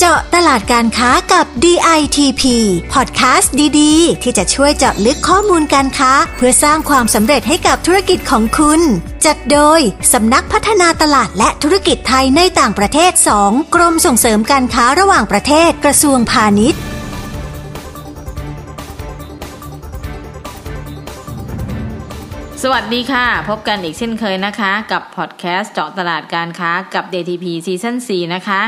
เจาะตลาดการค้ากับ DITP พอดแคสต์ดีๆ ที่จะช่วยเจาะลึกข้อมูลการค้า เพื่อสร้างความสำเร็จให้กับธุรกิจของคุณ จัดโดยสำนักพัฒนาตลาดและธุรกิจไทยในต่างประเทศ 2 กรมส่งเสริมการค้าระหว่างประเทศกระทรวงพาณิชย์สวัสดีค่ะ พบกันอีกเช่นเคยนะคะ กับพอดแคสต์เจาะตลาดการค้ากับ DTP ซีซั่น4นะคะ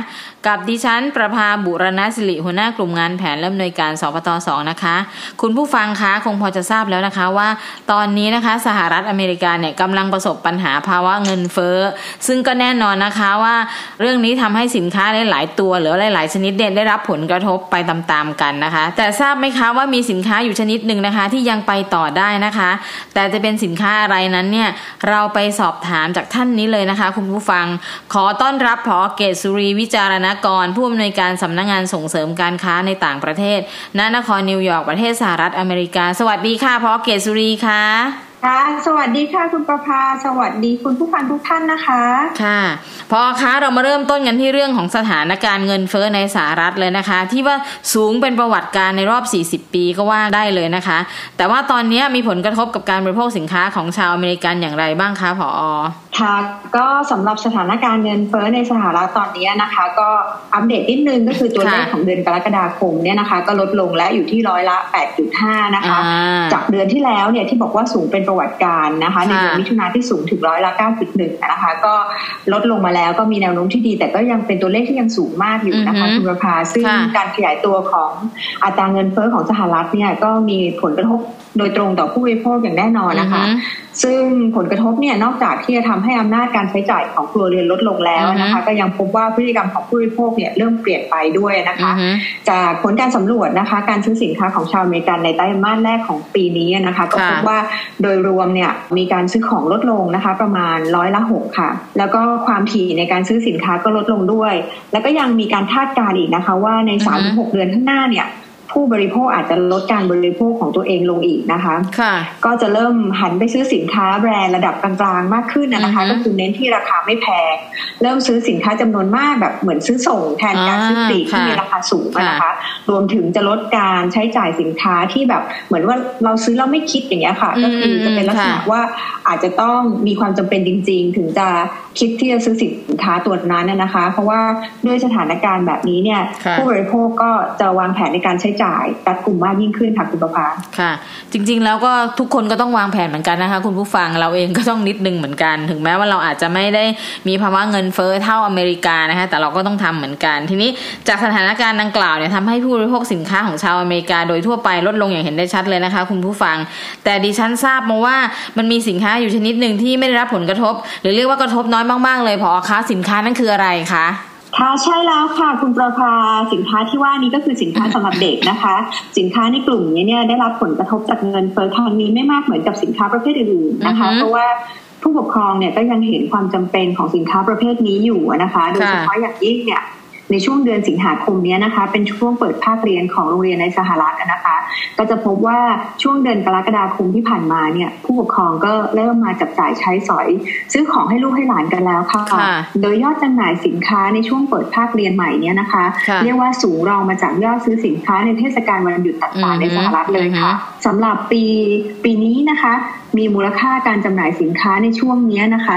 กับดิฉันประภาบุรณศิริหัวหน้ากลุ่มงานแผนและอำนวยการสปต2นะคะ คุณผู้ฟังคะคงพอจะทราบแล้วนะคะว่า ตอนนี้นะคะสหรัฐอเมริกาเนี่ยกำลังประสบปัญหาภาวะเงินเฟ้อ ซึ่งก็แน่นอนนะคะว่า เรื่องนี้ทำให้สินค้าหลายๆตัว หรือหลายๆชนิดเด่นได้รับผลกระทบไปตามๆกันนะคะ แต่ทราบไหมคะว่ามีสินค้าอยู่ชนิดหนึ่งนะคะ ที่ยังไปต่อได้นะคะ แต่จะเป็นสินค้าค้าอะไรนั้นเนี่ยเราไปสอบถามจากท่านนี้เลยนะคะ คุณผู้ฟังขอต้อนรับพอเกตสุรีวิจารณกร ผู้อำนวยการสำนักงงานส่งเสริมการค้าในต่างประเทศ ณ นครนิวยอร์กประเทศสหรัฐอเมริกา สวัสดีค่ะพอเกตสุรีค่ะค่ะสวัสดีค่ะคุณประภา สวัสดีคุณผู้ฟังทุกท่านนะคะ ค่ะพอคะเรามาเริ่มต้นกันที่เรื่องของสถานการณ์เงินเฟ้อในสหรัฐเลยนะคะ ที่ว่าสูงเป็นประวัติการในรอบ 40 ปีก็ว่าได้เลยนะคะ แต่ว่าตอนนี้มีผลกระทบกับการบริโภคสินค้าของชาวอเมริกันอย่างไรบ้างคะผอ ค่ะก็สำหรับสถานการณ์เงินเฟ้อในสหรัฐตอนนี้นะคะ ก็อัปเดตนิดนึงก็คือตัวเลขของเดือนกรกฎาคมเนี่ยนะคะ ก็ลดลงและอยู่ที่ร้อยละ 8.5 นะคะ จากเดือนที่แล้วเนี่ยที่บอกว่าสูงเป็นประวัติการนะคะในเดือนมิถุนาที่สูงถึงร้อยละ 9.1 นะคะ ก็ลดลงมาแล้วก็มีแนวโน้มที่ดี แต่ก็ยังเป็นตัวเลขที่ยังสูงมากอยู่นะคะคุณประภาซึ่งการขยายตัวของอัตราเงินเฟ้อของสหรัฐเนี่ยก็มีผลกระทบโดยตรงต่อผู้บริโภคอย่างแน่นอนนะคะ ซึ่งผลกระทบเนี่ยนอกจากที่จะทำให้อำนาจการใช้จ่ายของครัวเรือนลดลงแล้วนะคะ ก็ยังพบว่าพฤติกรรมของผู้บริโภคเนี่ยเริ่มเปลี่ยนไปด้วยนะคะ จากผลการสำรวจนะคะ การซื้อสินค้าของชาวอเมริกันในไตรมาสแรกของปีนี้นะคะ ก็พบว่าโดยรวมเนี่ยมีการซื้อของลดลงนะคะ ประมาณร้อยละหกค่ะ แล้วก็ความถี่ในการซื้อสินค้าก็ลดลงด้วย แล้วก็ยังมีการคาดการณ์อีกนะคะ ว่าในสามหกเดือนข้างหน้าเนี่ย ผู้บริโภคอาจจะลดการบริโภคของตัวเองลงอีกนะคะค่ะก็จะเริ่มหันไปซื้อสินค้าแบรนด์ระดับกลางๆ มากขึ้นนะคะ ก็คือเน้นที่ราคาไม่แพง เริ่มซื้อสินค้าจำนวนมากแบบเหมือนซื้อส่งแทนการซื้อปลีกที่มีราคาสูงนะคะ รวมถึงจะลดการใช้จ่ายสินค้าที่แบบเหมือนว่าเราซื้อเราไม่คิดอย่างเงี้ยค่ะ ก็คือจะเป็นลักษณะว่าอาจจะต้องมีความจำเป็นจริง ๆ ถึงจะคิดที่จะซื้อสินค้าตัวนั้นนะคะ เพราะว่าด้วยสถานการณ์แบบนี้เนี่ยผู้บริโภคก็จะวางแผนในการใช้จ่ายตัดกลุ่มมากยิ่งขึ้นค่ะคุณประภาค่ะ จริง ๆ แล้วก็ทุกคนก็ต้องวางแผนเหมือนกันนะคะ คุณผู้ฟังเราเองก็ต้องนิดนึงเหมือนกัน ถึงแม้ว่าเราอาจจะไม่ได้มีภาวะเงินเฟ้อเท่าอเมริกานะคะแต่เราก็ต้องทำเหมือนกัน ทีนี้จากสถานการณ์ดังกล่าวเนี่ยทำให้ผู้บริโภคสินค้าของชาวอเมริกา โดยทั่วไปลดลงอย่างเห็นได้ชัดเลยนะคะ คุณผู้ฟัง แต่ดิฉันทราบมาว่ามันมีสินค้าอยู่ชนิดหนึ่งที่ไม่ได้รับผลกระทบ หรือเรียกว่ากระทบน้อยมากๆเลยพอคะสินค้านั้นคืออะไรคะ ค่ะใช่แล้วค่ะคุณประภาสินค้าที่ว่านี้ก็คือสินค้าสำหรับเด็กนะคะ สินค้าในกลุ่มนี้เนี่ยได้รับผลกระทบจากเงินเฟ้อครั้งนี้ไม่มากเหมือนกับสินค้าประเภทอื่นๆนะคะ เพราะว่าผู้ปกครองเนี่ยก็ยังเห็นความจำเป็นของสินค้าประเภทนี้อยู่นะคะโดยเฉพาะอย่างยิ่งเนี่ย ในช่วงเดือนสิงหาคมนี้นะคะ เป็นช่วงเปิดภาคเรียนของโรงเรียนในสหรัฐนะคะ ก็จะพบว่าช่วงเดือนกรกฎาคมที่ผ่านมาเนี่ย ผู้ปกครองก็เริ่มมาจับจ่ายใช้สอย ซื้อของให้ลูกให้หลานกันแล้วค่ะ โดยยอดจำหน่ายสินค้าในช่วงเปิดภาคเรียนใหม่เนี่ยนะคะ เรียกว่าสูงรองมาจากยอดซื้อสินค้าในเทศกาลวันหยุดต่างๆในสหรัฐเลยค่ะสำหรับปีปีนี้นะคะ มีมูลค่าการจำหน่ายสินค้าในช่วงนี้นะคะ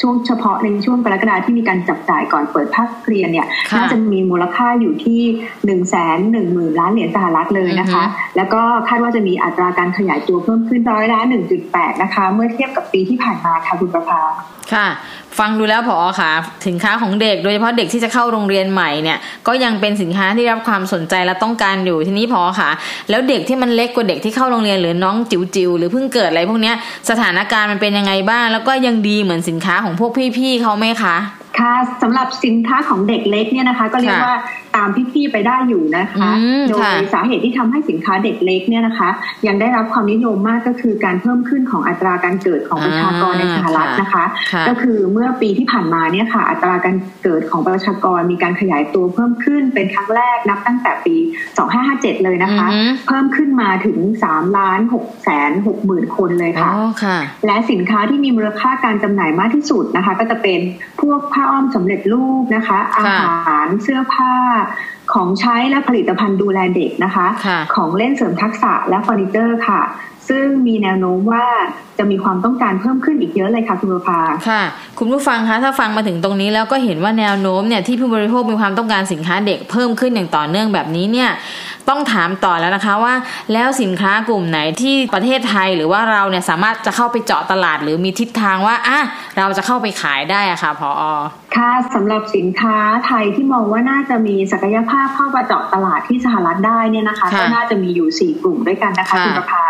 ช่วงเฉพาะในช่วงกรกฎาที่มีการจับจ่ายก่อนเปิดภาคเรียนเนี่ยน่าจะมีมูลค่าอยู่ที่หนึ่งแสนหนึ่งหมื่นล้านเหรียญสหรัฐเลยนะคะ แล้วก็คาดว่าจะมีอัตราการขยายตัวเพิ่มขึ้นร้อยละหนึ่งจุดแปดนะคะ เมื่อเทียบกับปีที่ผ่านมาค่ะคุณประภาค่ะ ฟังดูแล้วพอค่ะสินค้าของเด็กโดยเฉพาะเด็กที่จะเข้าโรงเรียนใหม่เนี่ยก็ยังเป็นสินค้าที่รับความสนใจและต้องการอยู่ทีนี้พอค่ะ แล้วเด็กที่มันเล็กกว่าเด็กที่เข้าโรงเรียนหรือน้องจิ๋วจิ๋วหรือเพิ่งเกิดอะไรพวกนี้สถานการณ์มันเป็นยังไงบ้าง แล้วก็ยังดีเหมือนสินค้าของพวกพี่ๆเขาไหมคะ ค่ะสำหรับสินค้าของเด็กเล็กเนี่ยนะคะ ก็เรียกว่าตามพี่ๆไปได้อยู่นะคะ โดยสาเหตุที่ทำให้สินค้าเด็กเล็กเนี่ยนะคะ ยังได้รับความนิยมมากก็คือการเพิ่มขึ้นของอัตราการเกิดของประชากรในสหรัฐนะคะ ก็คือเมื่อปีที่ผ่านมาเนี่ยค่ะ อัตราการเกิดของประชากรมีการขยายตัวเพิ่มขึ้นเป็นครั้งแรกนับตั้งแต่ปี 2557 เลยนะคะ เพิ่มขึ้นมาถึง3ล้าน6แสน6หมื่นคนเลยค่ะ และสินค้าที่มีมูลค่าการจำหน่ายมากที่สุดนะคะ ก็จะเป็นพวกผ้าอ้อมสำเร็จรูปนะคะ อาหารเสื้อผ้าของใช้และผลิตภัณฑ์ดูแลเด็กนะคะค่ะของเล่นเสริมทักษะและเฟอร์นิเจอร์ค่ะ ซึ่งมีแนวโน้มว่าจะมีความต้องการเพิ่มขึ้นอีกเยอะเลยค่ะคุณประภาค่ะ คุณผู้ฟังคะถ้าฟังมาถึงตรงนี้แล้วก็เห็นว่าแนวโน้มเนี่ยที่ผู้บริโภคมีความต้องการสินค้าเด็กเพิ่มขึ้นอย่างต่อเนื่องแบบนี้เนี่ยต้องถามต่อแล้วนะคะว่า แล้วสินค้ากลุ่มไหนที่ประเทศไทยหรือว่าเราเนี่ยสามารถจะเข้าไปเจาะตลาด หรือมีทิศทางว่าอะเราจะเข้าไปขายได้อะค่ะพอค่ะสำหรับสินค้าไทยที่มองว่าน่าจะมีศักยภาพเข้ามาเจาะตลาดที่สหรัฐได้เนี่ยนะคะค่ะก็น่าจะมีอยู่ 4 กลุ่มด้วยกันนะคะค่ะคุณประภา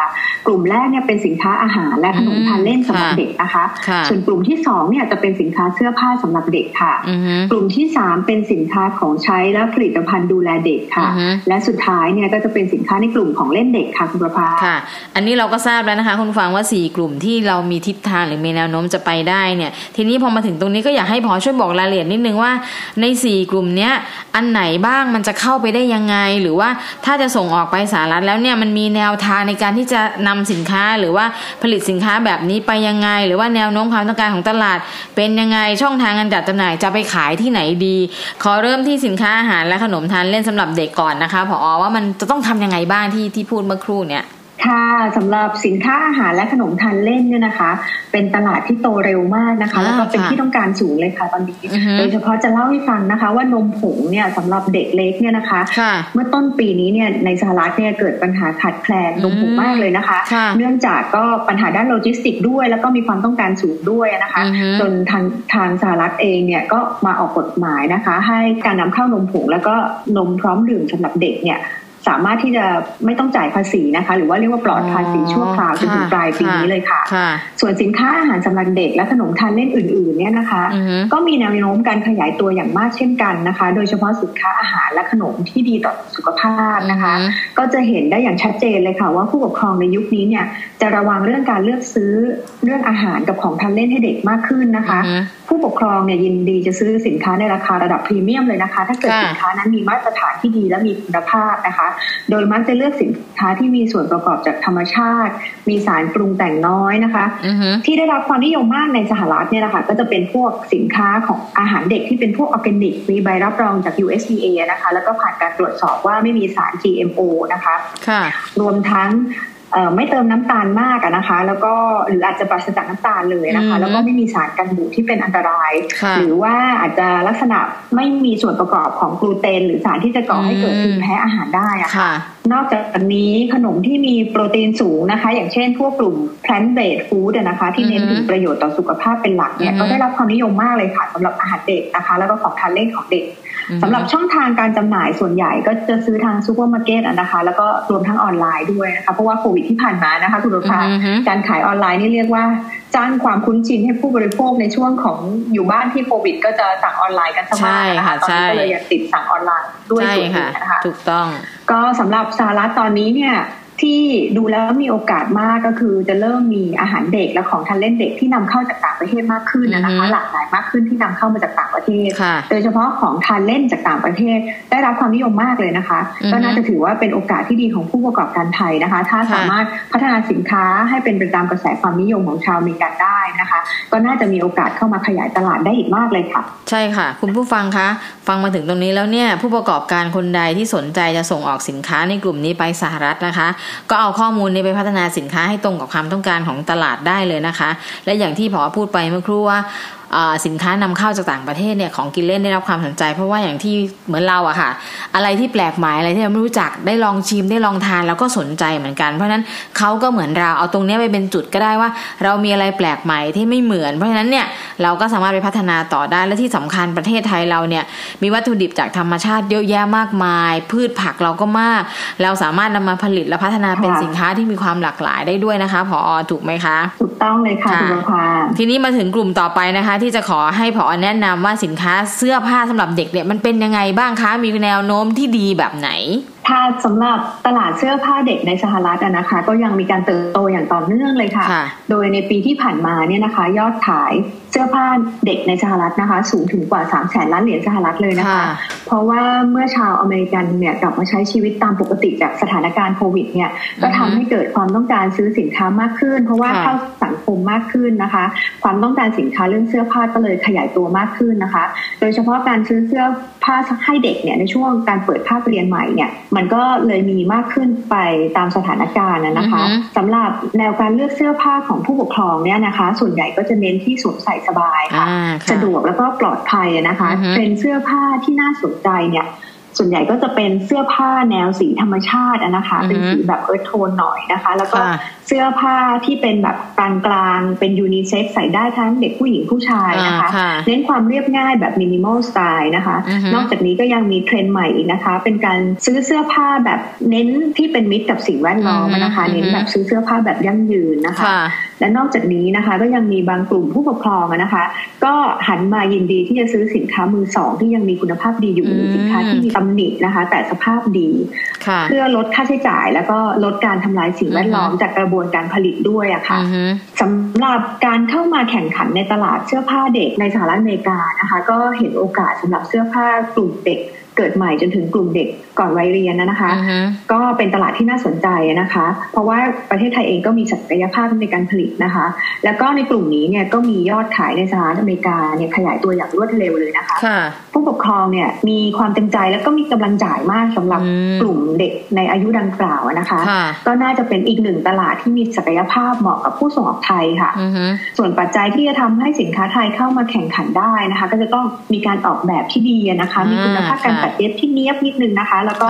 กลุ่มแรกเนี่ยเป็นสินค้าอาหารและขนมทานเล่นสำหรับค่ะเด็กนะคะค่ะส่วนกลุ่มที่2เนี่ยจะเป็นสินค้าเสื้อผ้าสำหรับเด็กค่ะอือฮึกลุ่มที่3เป็นสินค้าของใช้และผลิตภัณฑ์ดูแลเด็กค่ะอือฮึและสุดท้ายเนี่ยก็จะเป็นสินค้าในกลุ่มของเล่นเด็กค่ะคุณประภาค่ะ อันนี้เราก็ทราบแล้วนะคะ คุณผู้ฟังว่า4กลุ่มที่เรามีทิศทางหรือมีแนวโน้มจะไปได้เนี่ย ทีนี้พอมาถึงตรงนี้ก็อยากให้พอช่วยบอกรายละเอียดนิดนึงว่าใน4กลุ่มเนี้ยอันไหนบ้างมันจะเข้าไปได้ยังไง หรือว่าถ้าจะส่งออกไปสหรัฐแล้วเนี่ยมันมีแนวทางในการที่จะนำสินค้าหรือว่าผลิตสินค้าแบบนี้ไปยังไง หรือว่าแนวโน้มความต้องการของตลาด เป็นยังไงช่องทางการจัดจำหน่ายจะไปขายที่ไหนดี ขอเริ่มที่สินค้าอาหารและขนมทานเล่นสำหรับเด็กก่อนนะคะพอว่ามันจะต้องทำยังไงบ้างที่ที่พูดเมื่อครู่เนี่ย ค่ะสำหรับสินค้าอาหารและขนมทานเล่นเนี่ยนะคะ เป็นตลาดที่โตเร็วมากนะคะอ่าแล้วก็เป็นค่ะที่ต้องการสูงเลยค่ะตอนนี้อือฮึโดยเฉพาะจะเล่าให้ฟังนะคะ ว่านมผงเนี่ยสำหรับเด็กเล็กเนี่ยนะคะค่ะเมื่อต้นปีนี้เนี่ยในสหรัฐเนี่ยเกิดปัญหาขาดแคลนนมผงมากเลยนะคะค่ะเนื่องจากก็ปัญหาด้านโลจิสติกด้วย แล้วก็มีความต้องการสูงด้วยนะคะอือฮึจนทางทางสหรัฐเองเนี่ยก็มาออกกฎหมายนะคะ ให้การนำเข้านมผงแล้วก็นมพร้อมดื่มสำหรับเด็กเนี่ย สามารถที่จะไม่ต้องจ่ายภาษีนะคะ หรือว่าเรียกว่าปลอดภาษีชั่วคราวจนถึงปลายปีนี้เลยค่ะค่ะส่วนสินค้าอาหารสำหรับเด็กและขนมทานเล่นอื่น ๆ เนี่ยนะคะอือฮึก็มีแนวโน้มการขยายตัวอย่างมากเช่นกันนะคะ โดยเฉพาะสินค้าอาหารและขนมที่ดีต่อสุขภาพนะคะอือฮึก็จะเห็นได้อย่างชัดเจนเลยค่ะ ว่าผู้ปกครองในยุคนี้เนี่ยจะระวังเรื่องการเลือกซื้อเรื่องอาหารกับของทานเล่นให้เด็กมากขึ้นนะคะอือฮึผู้ปกครองเนี่ยยินดีจะซื้อสินค้าในราคาระดับพรีเมียมเลยนะคะ ถ้าเกิดค่ะสินค้านั้นมีมาตรฐานที่ดีและมีคุณภาพนะคะโดยมักจะเลือกสินค้าที่มีส่วนประกอบจากธรรมชาติ มีสารปรุงแต่งน้อยนะคะอือฮึที่ได้รับความนิยมมากในสหรัฐเนี่ยนะคะก็จะเป็นพวกสินค้าของอาหารเด็กที่เป็นพวกออร์แกนิก มีใบรับรองจาก USDA นะคะ แล้วก็ผ่านการตรวจสอบว่าไม่มีสาร GMO นะคะค่ะรวมทั้งเอ่อ ไม่เติมน้ำตาลมากอะนะคะ แล้วก็หรืออาจจะปราศจากน้ำตาลเลยนะคะอืมแล้วก็ไม่มีสารกันบูดที่เป็นอันตรายค่ะหรือว่าอาจจะลักษณะไม่มีส่วนประกอบของกลูเตน หรือสารที่จะก่อให้เกิดภูมิแพ้อาหารได้อะค่ะค่ะนอกจากนี้ขนมที่มีโปรตีนสูงนะคะ อย่างเช่นพวกกลุ่ม plant based food อะนะคะ ที่เน้นอือฮึถึงประโยชน์ต่อสุขภาพเป็นหลักเนี่ยอือฮึก็ได้รับความนิยมมากเลยค่ะสำหรับอาหารเด็กนะคะ แล้วก็ของทานเล่นของเด็กอือฮึ สำหรับช่องทางการจำหน่ายส่วนใหญ่ก็จะซื้อทางซูเปอร์มาร์เก็ตอะนะคะ แล้วก็รวมทั้งออนไลน์ด้วยนะคะ เพราะว่าโควิดที่ผ่านมานะคะคุณประภาอือฮึการขายออนไลน์นี่เรียกว่าสร้างความคุ้นชินให้ผู้บริโภคในช่วงของอยู่บ้านที่โควิด ก็จะสั่งออนไลน์กันซะมากนะคะใช่ตอนนี้ค่ะก็เลยยังติดสั่งออนไลน์ด้วยใช่ส่วนหนึ่ค่ะงนะคะถูกต้อง ก็สำหรับสหรัฐตอนนี้เนี่ย ที่ดูแล้วมีโอกาสมากก็คือจะเริ่มมีอาหารเด็กและของทานเล่นเด็กที่นำเข้าจากต่างประเทศมากขึ้นนะอืคะอฮึหลากหลายมากขึ้นที่นำเข้ามาจากต่างประเทศค่ะโดยเฉพาะของทานเล่นจากต่างประเทศ ได้รับความนิยมมากเลยนะคะอือฮึก็น่าจะถือว่าเป็นโอกาสที่ดีของผู้ประกอบการไทยนะคะ ถ้าค่ะสามารถพัฒนาสินค้าให้เป็นไปตามกระแสความนิยมของชาวอเมริกันได้นะคะ ก็น่าจะมีโอกาสเข้ามาขยายตลาดได้อีกมากเลยค่ะ ใช่ค่ะ คุณผู้ฟังคะฟังมาถึงตรงนี้แล้วเนี่ยผู้ประกอบการคนใดที่สนใจจะส่งออกสินค้าในกลุ่มนี้ไปสหรัฐนะคะก็เอาข้อมูลนี้ไปพัฒนาสินค้าให้ตรงกับความต้องการของตลาดได้เลยนะคะ และอย่างที่พอพูดไปเมื่อครู่ว่าสินค้านำเข้าจากต่างประเทศเนี่ยของกินเล่นได้รับความสนใจ เพราะว่าอย่างที่เหมือนเราอะค่ะ อะไรที่แปลกใหม่อะไรที่เราไม่รู้จักได้ลองชิมได้ลองทานแล้วก็สนใจเหมือนกัน เพราะฉะนั้นเขาก็เหมือนเราเอาตรงนี้ไปเป็นจุดก็ได้ว่า เรามีอะไรแปลกใหม่ที่ไม่เหมือน เพราะฉะนั้นเนี่ย เราก็สามารถไปพัฒนาต่อได้และที่สำคัญประเทศไทยเราเนี่ยมีวัตถุดิบจากธรรมชาติเยอะแยะมากมาย พืชผักเราก็มาก เราสามารถนำมาผลิตและพัฒนาเป็นค่ะสินค้าที่มีความหลากหลายได้ด้วยนะคะพอถูกไหมคะถูกต้องเลยค่ะค่ะคุณประภาทีนี้มาถึงกลุ่มต่อไปนะคะ ที่จะขอให้ผอแนะนำว่าสินค้าเสื้อผ้าสำหรับเด็กเนี่ยมันเป็นยังไงบ้างคะมีแนวโน้มที่ดีแบบไหนถ้าสำหรับตลาดเสื้อผ้าเด็กในสหรัฐอะนะคะ ก็ยังมีการเติบโตอย่างต่อเนื่องเลยค่ะค่ะโดยในปีที่ผ่านมาเนี่ยนะคะ ยอดขายเสื้อผ้าเด็กในสหรัฐนะคะ สูงถึงกว่า3 0 0แสนล้านเหรียญสหรัฐเลยนะคะ เพราะว่าเมื่อชาวอเมริกันเนี่ยกลับมาใช้ชีวิตตามปกติจากสถานการณ์โควิดเนี่ยก็ทำให้เกิดความต้องการซื้อสินค้ามากขึ้น เพราะว่าเข้าสังคมมากขึ้นนะคะ ความต้องการสินค้าเรื่องเสื้อผ้าก็เลยขยายตัวมากขึ้นนะคะ โดยเฉพาะการซื้อเสื้อผ้าให้เด็กเนี่ยในช่วงการเปิดภาคเรียนใหม่เนี่ยมันก็เลยมีมากขึ้นไปตามสถานการณ์นะคะสำหรับแนวการเลือกเสื้อผ้าของผู้ปกครองเนี่ยนะคะ ส่วนใหญ่ก็จะเน้นที่สวมใส่สบายค่ะ สะดวกแล้วก็ปลอดภัยนะคะ เป็นเสื้อผ้าที่น่าสนใจเนี่ย ส่วนใหญ่ก็จะเป็นเสื้อผ้าแนวสีธรรมชาตินะคะ เป็นสีแบบ earth tone หน่อยนะคะ แล้วก็เสื้อผ้าที่เป็นแบบกลางๆเป็นยูนิเซ็กใส่ได้ทั้งเด็กผู้หญิงผู้ชายนะคะ เน้นความเรียบง่ายแบบ minimal style นะคะ นอกจากนี้ก็ยังมีเทรนด์ใหม่อีกนะคะ เป็นการซื้อเสื้อผ้าแบบเน้นที่เป็นมิตรกับสิ่งแวดล้อมนะคะ เน้นแบบซื้อเสื้อผ้าแบบยั่งยืนนะคะ และนอกจากนี้นะคะก็ยังมีบางกลุ่มผู้ปกครองนะคะ ก็หันมายินดีที่จะซื้อสินค้ามือสองที่ยังมีคุณภาพดีอยู่สินค้าที่มีตำหนินะคะ แต่สภาพดี เพื่อลดค่าใช้จ่ายแล้วก็ลดการทำลายสิ่งแวดล้อมจากกระบวนการผลิตด้วยอะค่ะสำหรับการเข้ามาแข่งขันในตลาดเสื้อผ้าเด็กในสหรัฐอเมริกานะคะ ก็เห็นโอกาสสำหรับเสื้อผ้ากลุ่มเด็กเกิดใหม่จนถึงกลุ่มเด็กก่อนวัยเรียนนะคะก็เป็นตลาดที่น่าสนใจนะคะ เพราะว่าประเทศไทยเองก็มีศักยภาพในการผลิตนะคะ แล้วก็ในกลุ่มนี้เนี่ยก็มียอดขายในสหรัฐอเมริกาเนี่ยขยายตัวอย่างรวดเร็วเลยนะคะผู้ปกครองเนี่ยมีความเต็มใจแล้วก็มีกำลังจ่ายมากสำหรับกลุ่มเด็กในอายุดังกล่าวนะคะก็น่าจะเป็นอีกหนึ่งตลาดที่มีศักยภาพเหมาะกับผู้ส่งออกไทยค่ะส่วนปัจจัยที่จะทำให้สินค้าไทยเข้ามาแข่งขันได้นะคะ ก็จะต้องมีการออกแบบที่ดีนะคะ มีคุณภาพการตัดเย็บที่เนียบนิดนึงนะคะ แล้วก็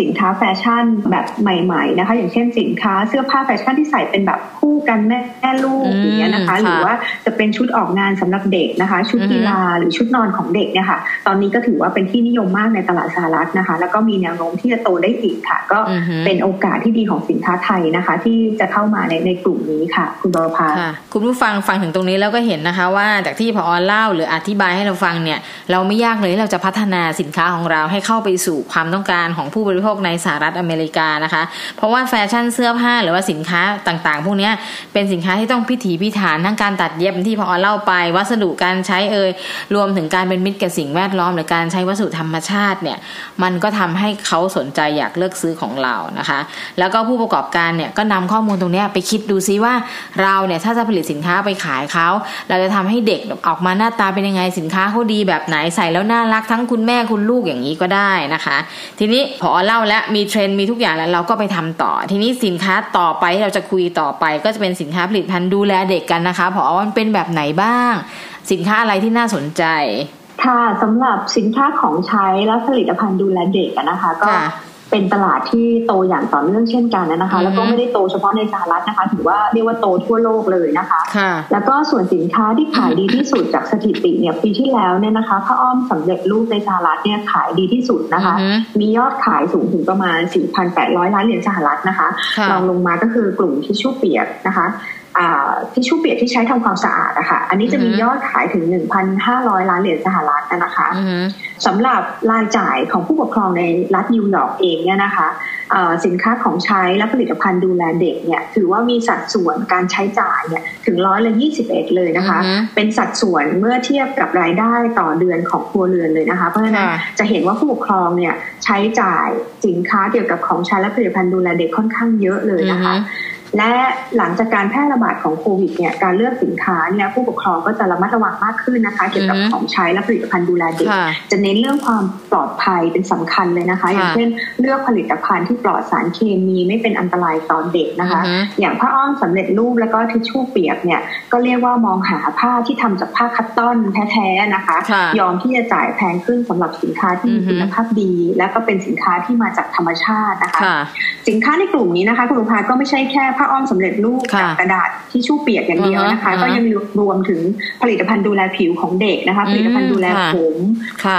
สินค้าแฟชั่นแบบใหม่ๆนะคะ อย่างเช่นสินค้าเสื้อผ้าแฟชั่นที่ใส่เป็นแบบคู่กันแม่แม่ลูกอย่างเงี้ยนะคะ หรือว่าจะเป็นชุดออกงานสำหรับเด็กนะคะ ชุดกีฬาหรือชุดนอนของเด็กเนี่ยค่ะตอนนี้ก็ถือว่าเป็นที่นิยมมากในตลาดสหรัฐนะคะ แล้วก็มีแนวโน้มที่จะโตได้อีกค่ะ ก็เป็นโอกาสที่ดีของสินค้าไทยนะคะ ที่จะเข้ามาในในกลุ่มนี้ค่ะ คุณบรพาคุณผู้ฟังฟังถึงตรงนี้แล้วก็เห็นนะคะ ว่าจากที่พอเล่าหรืออธิบายให้เราฟังเนี่ยเราไม่ยากเลยเราจะพัฒนาสินค้าของเราให้เข้าไปสู่ความต้องการของผู้บริโภคในสหรัฐอเมริกานะคะ เพราะว่าแฟชั่นเสื้อผ้าหรือว่าสินค้าต่างๆ พวกนี้เป็นสินค้าที่ต้องพิถีพิถันทั้งการตัดเย็บที่พอเล่าไป วัสดุการใช้เอ่ยรวมถึงการเป็นมิตรกับสิ่งแวดล้อม หรือการใช้วัสดุธรรมชาติเนี่ยมันก็ทำให้เขาสนใจอยากเลือกซื้อของเรานะคะ แล้วก็ผู้ประกอบการเนี่ยก็นำข้อมูลตรงนี้ไปคิดดูซิว่าเราเนี่ยถ้าจะผลิตสินค้าไปขายเขาเราจะทำให้เด็กออกมาหน้าตาเป็นยังไงสินค้าเขาดีแบบไหนใส่แล้วน่ารักทั้งคุณแม่คุณลูกอย่างนี้ก็ได้นะคะ ทีนี้พอเล่าแล้วมีเทรนด์มีทุกอย่างแล้วเราก็ไปทำต่อ ทีนี้สินค้าต่อไปที่เราจะคุยต่อไป ก็จะเป็นสินค้าผลิตภัณฑ์ดูแลเด็กกันนะคะพอมันเป็นแบบไหนบ้าง สินค้าอะไรที่น่าสนใจค่ะสำหรับสินค้าของใช้และผลิตภัณฑ์ดูแลเด็กนะคะ ก็ เป็นตลาดที่โตอย่างต่อเนื่องเช่นกันนะคะ แล้วก็ไม่ได้โตเฉพาะในสหรัฐนะคะ ถือว่าเรียกว่าโตทั่วโลกเลยนะคะ แล้วก็ส่วนสินค้าที่ขายดีที่สุดจากสถิติเนี่ยปีที่แล้วเนี่ยนะคะผ้าอ้อมสำเร็จรูปในสหรัฐเนี่ยขายดีที่สุดนะคะ มียอดขายสูงถึงประมาณ 4,800 ล้านเหรียญสหรัฐนะคะรองลงมาก็คือกลุ่มทิชชู่เปียกนะคะ ทิชชู่เปียกที่ใช้ทำความสะอาดนะคะอันนี้จะมียอดขายถึง 1,500 ล้านเหรียญสหรัฐนะคะสำหรับรายจ่ายของผู้ปกครองในรัฐนิวยอร์กเองเนี่ยนะคะสินค้าของใช้และผลิตภัณฑ์ดูแลเด็กเนี่ยถือว่ามีสัดส่วนการใช้จ่ายเนี่ยถึงร้อยละยี่สิบเอ็ดเลยนะคะ เป็นสัดส่วนเมื่อเทียบกับรายได้ต่อเดือนของครัวเรือนเลยนะคะ เพราะฉะนั้นจะเห็นว่าผู้ปกครองเนี่ยใช้จ่ายสินค้าเกี่ยวกับของใช้และผลิตภัณฑ์ดูแลเด็กค่อนข้างเยอะเลยนะคะ และหลังจากการแพร่ระบาดของโควิดเนี่ยการเลือกสินค้าเนี่ยผู้ปกครองก็จะระมัดระวังมากขึ้นนะคะ เกี่ยวกับของใช้และผลิตภัณฑ์ดูแลเด็กจะเน้นเรื่องความปลอดภัยเป็นสำคัญเลยนะคะ อย่างเช่นเลือกผลิตภัณฑ์ที่ปลอดสารเคมีไม่เป็นอันตรายต่อเด็กนะคะ อย่างผ้าอ้อมสำเร็จรูปแล้วก็ทิชชู่เปียกเนี่ยก็เรียกว่ามองหาผ้าที่ทำจากผ้าคัตตอนแท้ๆนะคะ ยอมที่จะจ่ายแพงขึ้นสำหรับสินค้าที่มีคุณภาพดี และก็เป็นสินค้าที่มาจากธรรมชาตินะคะ สินค้าในกลุ่มนี้นะคะคุณลุงพาก็ไม่ใช่แค่ผ้าอ้อมสำเร็จรูปกับกระดาษที่ชู่เปียกอย่างเดียวนะคะ ก็ยังรวมถึงผลิตภัณฑ์ดูแลผิวของเด็กนะคะ ผลิตภัณฑ์ดูแลผม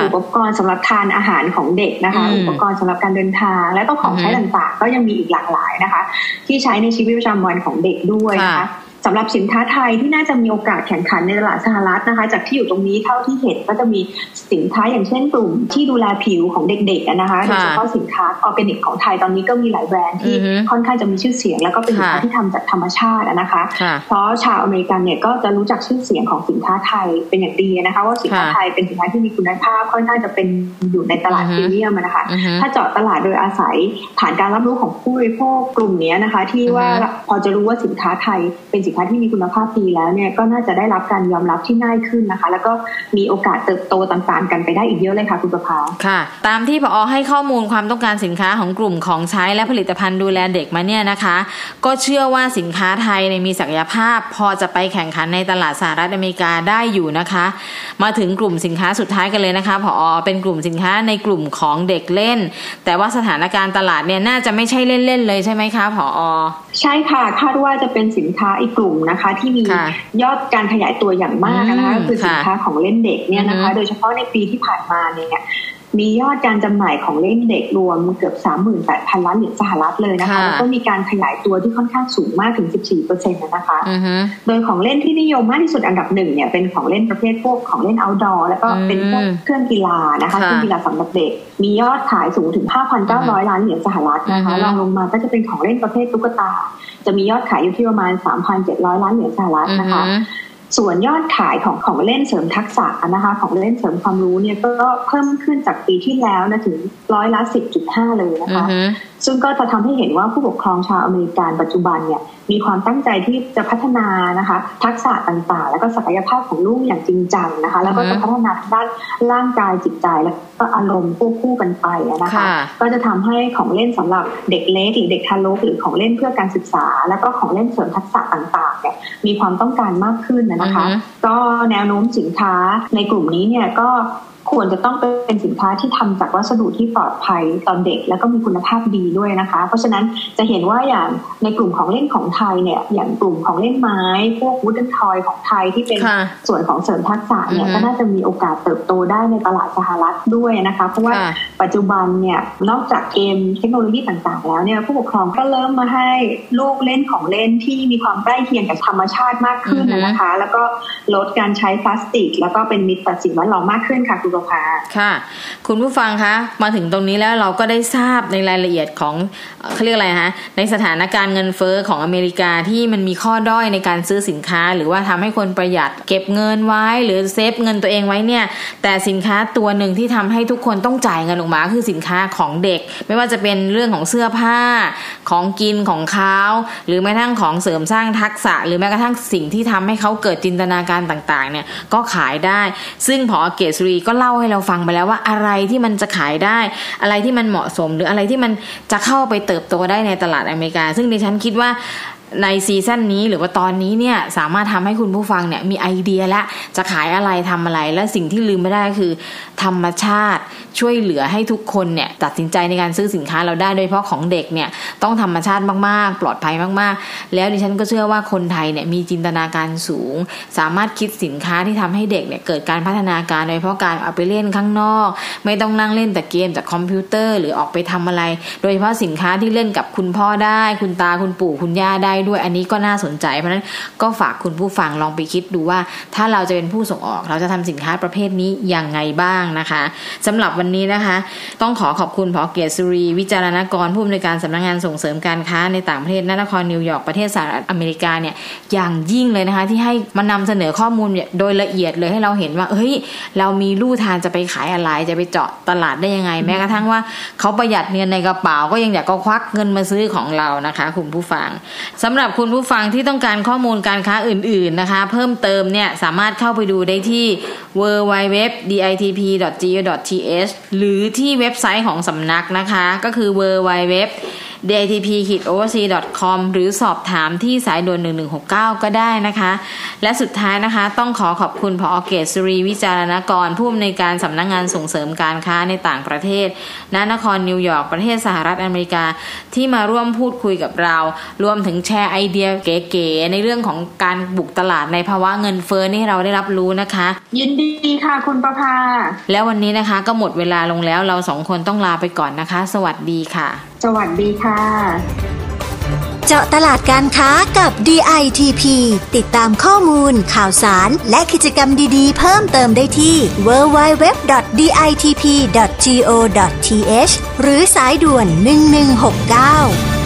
อุปกรณ์สำหรับทานอาหารของเด็กนะคะ อุปกรณ์สำหรับการเดินทาง และก็ของใช้ต่างๆ ก็ยังมีอีกหลากหลายนะคะ ที่ใช้ในชีวิตประจำวันของเด็กด้วยนะคะ สำหรับสินค้าไทยที่น่าจะมีโอกาสแข่งขันในตลาดสหรัฐนะคะ จากที่อยู่ตรงนี้เท่าที่เห็นก็จะมีสินค้าอย่างเช่นกลุ่มที่ดูแลผิวของเด็กๆนะคะโดยเฉพาะสินค้าออร์แกนิกของไทยตอนนี้ก็มีหลายแบรนด์ที่ค่อนข้างจะมีชื่อเสียง แล้วก็เป็นสินค้าที่ทำจากธรรมชาตินะคะ เพราะชาวอเมริกันเนี่ยก็จะรู้จักชื่อเสียงของสินค้าไทยเป็นอย่างดีนะคะ ว่าสินค้าไทยเป็นสินค้าที่มีคุณภาพค่อนข้างจะเป็นอยู่ในตลาดพรีเมียมนะคะ ถ้าเจาะตลาดโดยอาศัยผ่านการรับรู้ของผู้บริโภคกลุ่มนี้นะคะ ที่ว่าพอจะรู้ว่าสินค้าไทยเป็นสินค้าที่มีคุณภาพดีแล้วเนี่ยก็น่าจะได้รับการยอมรับที่ง่ายขึ้นนะคะ แล้วก็มีโอกาสเติบโตต่างๆ กันไปได้อีกเยอะเลยค่ะคุณประภาค่ะ ตามที่พอให้ข้อมูลความต้องการสินค้าของกลุ่มของใช้และผลิตภัณฑ์ดูแลเด็กมาเนี่ยนะคะ ก็เชื่อว่าสินค้าไทยในมีศักยภาพ พอจะไปแข่งขันในตลาดสหรัฐอเมริกาได้อยู่นะคะ มาถึงกลุ่มสินค้าสุดท้ายกันเลยนะคะพอเป็นกลุ่มสินค้าในกลุ่มของเด็กเล่น แต่ว่าสถานการณ์ตลาดเนี่ยน่าจะไม่ใช่เล่นๆเลยใช่ไหมคะพอใช่ค่ะคาดว่าจะเป็นสินค้าอีกกลุ่มนะคะที่มียอดการขยายตัวอย่างมากนะคะก็คือสินค้าของเล่นเด็กเนี่ยนะคะ โดยเฉพาะในปีที่ผ่านมาเนี่ย มียอดการจำหน่ายของเล่นเด็กรวมเกือบ 38,000 ล้านเหรียญสหรัฐเลยนะคะ แล้วก็มีการขยายตัวที่ค่อนข้างสูงมากถึง 14เปอร์เซ็นต์นะคะ โดยของเล่นที่นิยมมากที่สุดอันดับหนึ่งเนี่ยเป็นของเล่นประเภทพวกของเล่น outdoor แล้วก็เป็นพวกเครื่องกีฬานะคะเครื่องกีฬาสำหรับเด็ก มียอดขายสูงถึง 5,900 ล้านเหรียญสหรัฐนะคะรองลงมาก็จะเป็นของเล่นประเภทตุ๊กตา จะมียอดขายอยู่ที่ประมาณ 3,700 ล้านเหรียญสหรัฐนะคะ ส่วนยอดขายของของเล่นเสริมทักษะนะคะของเล่นเสริมความรู้เนี่ยก็เพิ่มขึ้นจากปีที่แล้วนะถึงร้อยละสิบจุดห้าเลยนะคะ ซึ่งก็จะทำให้เห็นว่าผู้ปกครองชาวอเมริกันปัจจุบันเนี่ยมีความตั้งใจที่จะพัฒนานะคะ ทักษะต่างๆ แล้วก็ศักยภาพของลูกอย่างจริงจังนะคะ แล้วก็จะพัฒนาทางด้านร่างกายจิตใจแล้วก็อารมณ์ควบคู่กันไปนะคะ ก็จะทำให้ของเล่นสำหรับเด็กเล็กหรือเด็กทารกหรือของเล่นเพื่อการศึกษา แล้วก็ของเล่นเสริมทักษะต่างๆเนี่ยมีความต้องการมากขึ้นนะคะ ก็แนวโน้มสินค้าในกลุ่มนี้เนี่ยก็ ควรจะต้องเป็นสินค้าที่ทำจากวัสดุที่ปลอดภัยตอนเด็ก แล้วก็มีคุณภาพดีด้วยนะคะ เพราะฉะนั้นจะเห็นว่าอย่างในกลุ่มของเล่นของไทยเนี่ยอย่างกลุ่มของเล่นไม้ พวกวูดเดนทอยของไทยที่เป็นส่วนของเสริมทักษะเนี่ยก็น่าจะมีโอกาสเติบโตได้ในตลาดสหรัฐด้วยนะคะ เพราะว่าปัจจุบันเนี่ยนอกจากเกมเทคโนโลยีต่างๆ แล้วเนี่ยผู้ปกครองก็เริ่มมาให้ลูกเล่นของเล่นที่มีความใกล้เคียงกับธรรมชาติมากขึ้นนะคะ แล้วก็ลดการใช้พลาสติก แล้วก็เป็นมิตรต่อสิ่งแวดล้อมมากขึ้นค่ะคุณประภาค่ะ คุณผู้ฟังคะมาถึงตรงนี้แล้วเราก็ได้ทราบในรายละเอียดของเขาเรียกอะไรคะในสถานการณ์เงินเฟอ้อของอเมริกาที่มันมีข้อด้อยในการซื้อสินค้า หรือว่าทำให้คนประหยัดเก็บเงินไว้ หรือเซฟเงินตัวเองไว้เนี่ย แต่สินค้าตัวหนึ่งที่ทำให้ทุกคนต้องจ่ายเงินออกมาคือสินค้าของเด็ก ไม่ว่าจะเป็นเรื่องของเสื้อผ้าของกินของเขาหรือแม้ทั้งของเสริมสร้างทักษะ หรือแม้กระทั่งสิ่งที่ทำให้เขาเกิดจินตนาการต่างๆเนี่ยก็ขายได้ ซึ่งพอเกษรีก็เล่าให้เราฟังไปแล้วว่าอะไรที่มันจะขายได้ อะไรที่มันเหมาะสม หรืออะไรที่มันจะเข้าไปเติบโตได้ในตลาดอเมริกา ซึ่งดิฉันคิดว่า ในซีซั่นนี้หรือว่าตอนนี้เนี่ยสามารถทำให้คุณผู้ฟังเนี่ยมีไอเดียและจะขายอะไรทำอะไร และสิ่งที่ลืมไม่ได้คือ ธรรมชาติช่วยเหลือให้ทุกคนเนี่ยตัดสินใจในการซื้อสินค้าเราได้โดยเฉพาะของเด็กเนี่ยต้องธรรมชาติมากๆ ปลอดภัยมากๆ แล้วดิฉันก็เชื่อว่าคนไทยเนี่ยมีจินตนาการสูง สามารถคิดสินค้าที่ทำให้เด็กเนี่ยเกิดการพัฒนาการโดยเฉพาะการเอาไปเล่นข้างนอก ไม่ต้องนั่งเล่นแต่เกมจากคอมพิวเตอร์ หรือออกไปทำอะไร โดยเฉพาะสินค้าที่เล่นกับคุณพ่อได้ คุณตาคุณปู่คุณย่าได้ด้วยอันนี้ก็น่าสนใจ เพราะนั้นก็ฝากคุณผู้ฟังลองไปคิดดูว่า ถ้าเราจะเป็นผู้ส่งออก เราจะทำสินค้าประเภทนี้อย่างไงบ้างนะคะสำหรับวันนี้นะคะ ต้องขอขอบคุณพอเกียรติสุรีวิจารณกรผู้อำนวยการสำนักงงานส่งเสริมการค้าในต่างประเทศนครนิวยอร์กประเทศสหรัฐอเมริกาเนี่ยอย่างยิ่งเลยนะคะ ที่ให้มานำเสนอข้อมูลโดยละเอียดเลยให้เราเห็นว่าเฮ้ยเรามีลู่ทางจะไปขายอะไรจะไปเจาะตลาดได้ยังไง แม้กระทั่งว่าเขาประหยัดเงินในกระเป๋าก็ยังอยากก็ควักเงินมาซื้อของเรานะคะ คุณผู้ฟังสำหรับคุณผู้ฟังที่ต้องการข้อมูลการค้าอื่น ๆนะคะ เพิ่มเติมเนี่ยสามารถเข้าไปดูได้ที่ www.ditp.go.th หรือที่เว็บไซต์ของสำนักนะคะ ก็คือ www datp-oversea.com หรือสอบถามที่สายด่วน 1169 ก็ได้นะคะ และสุดท้ายนะคะต้องขอขอบคุณพอเกตสุรีวิจารณกรผู้อำนวยการสำนักงงานส่งเสริมการค้าในต่างประเทศณนครนิวยอร์กประเทศสหรัฐอเมริกาที่มาร่วมพูดคุยกับเรา รวมถึงแชร์ไอเดียเก๋ๆในเรื่องของการบุกตลาดในภาวะเงินเฟ้อนี่เราได้รับรู้นะคะ ยินดีค่ะคุณประภา แล้ววันนี้นะคะก็หมดเวลาลงแล้วเราสองคนต้องลาไปก่อนนะคะ สวัสดีค่ะ สวัสดีค่ะ เจาะตลาดการค้ากับ DITP ติดตามข้อมูล ข่าวสาร และกิจกรรมดีๆ เพิ่มเติมได้ที่ www.ditp.go.th หรือสายด่วน 1169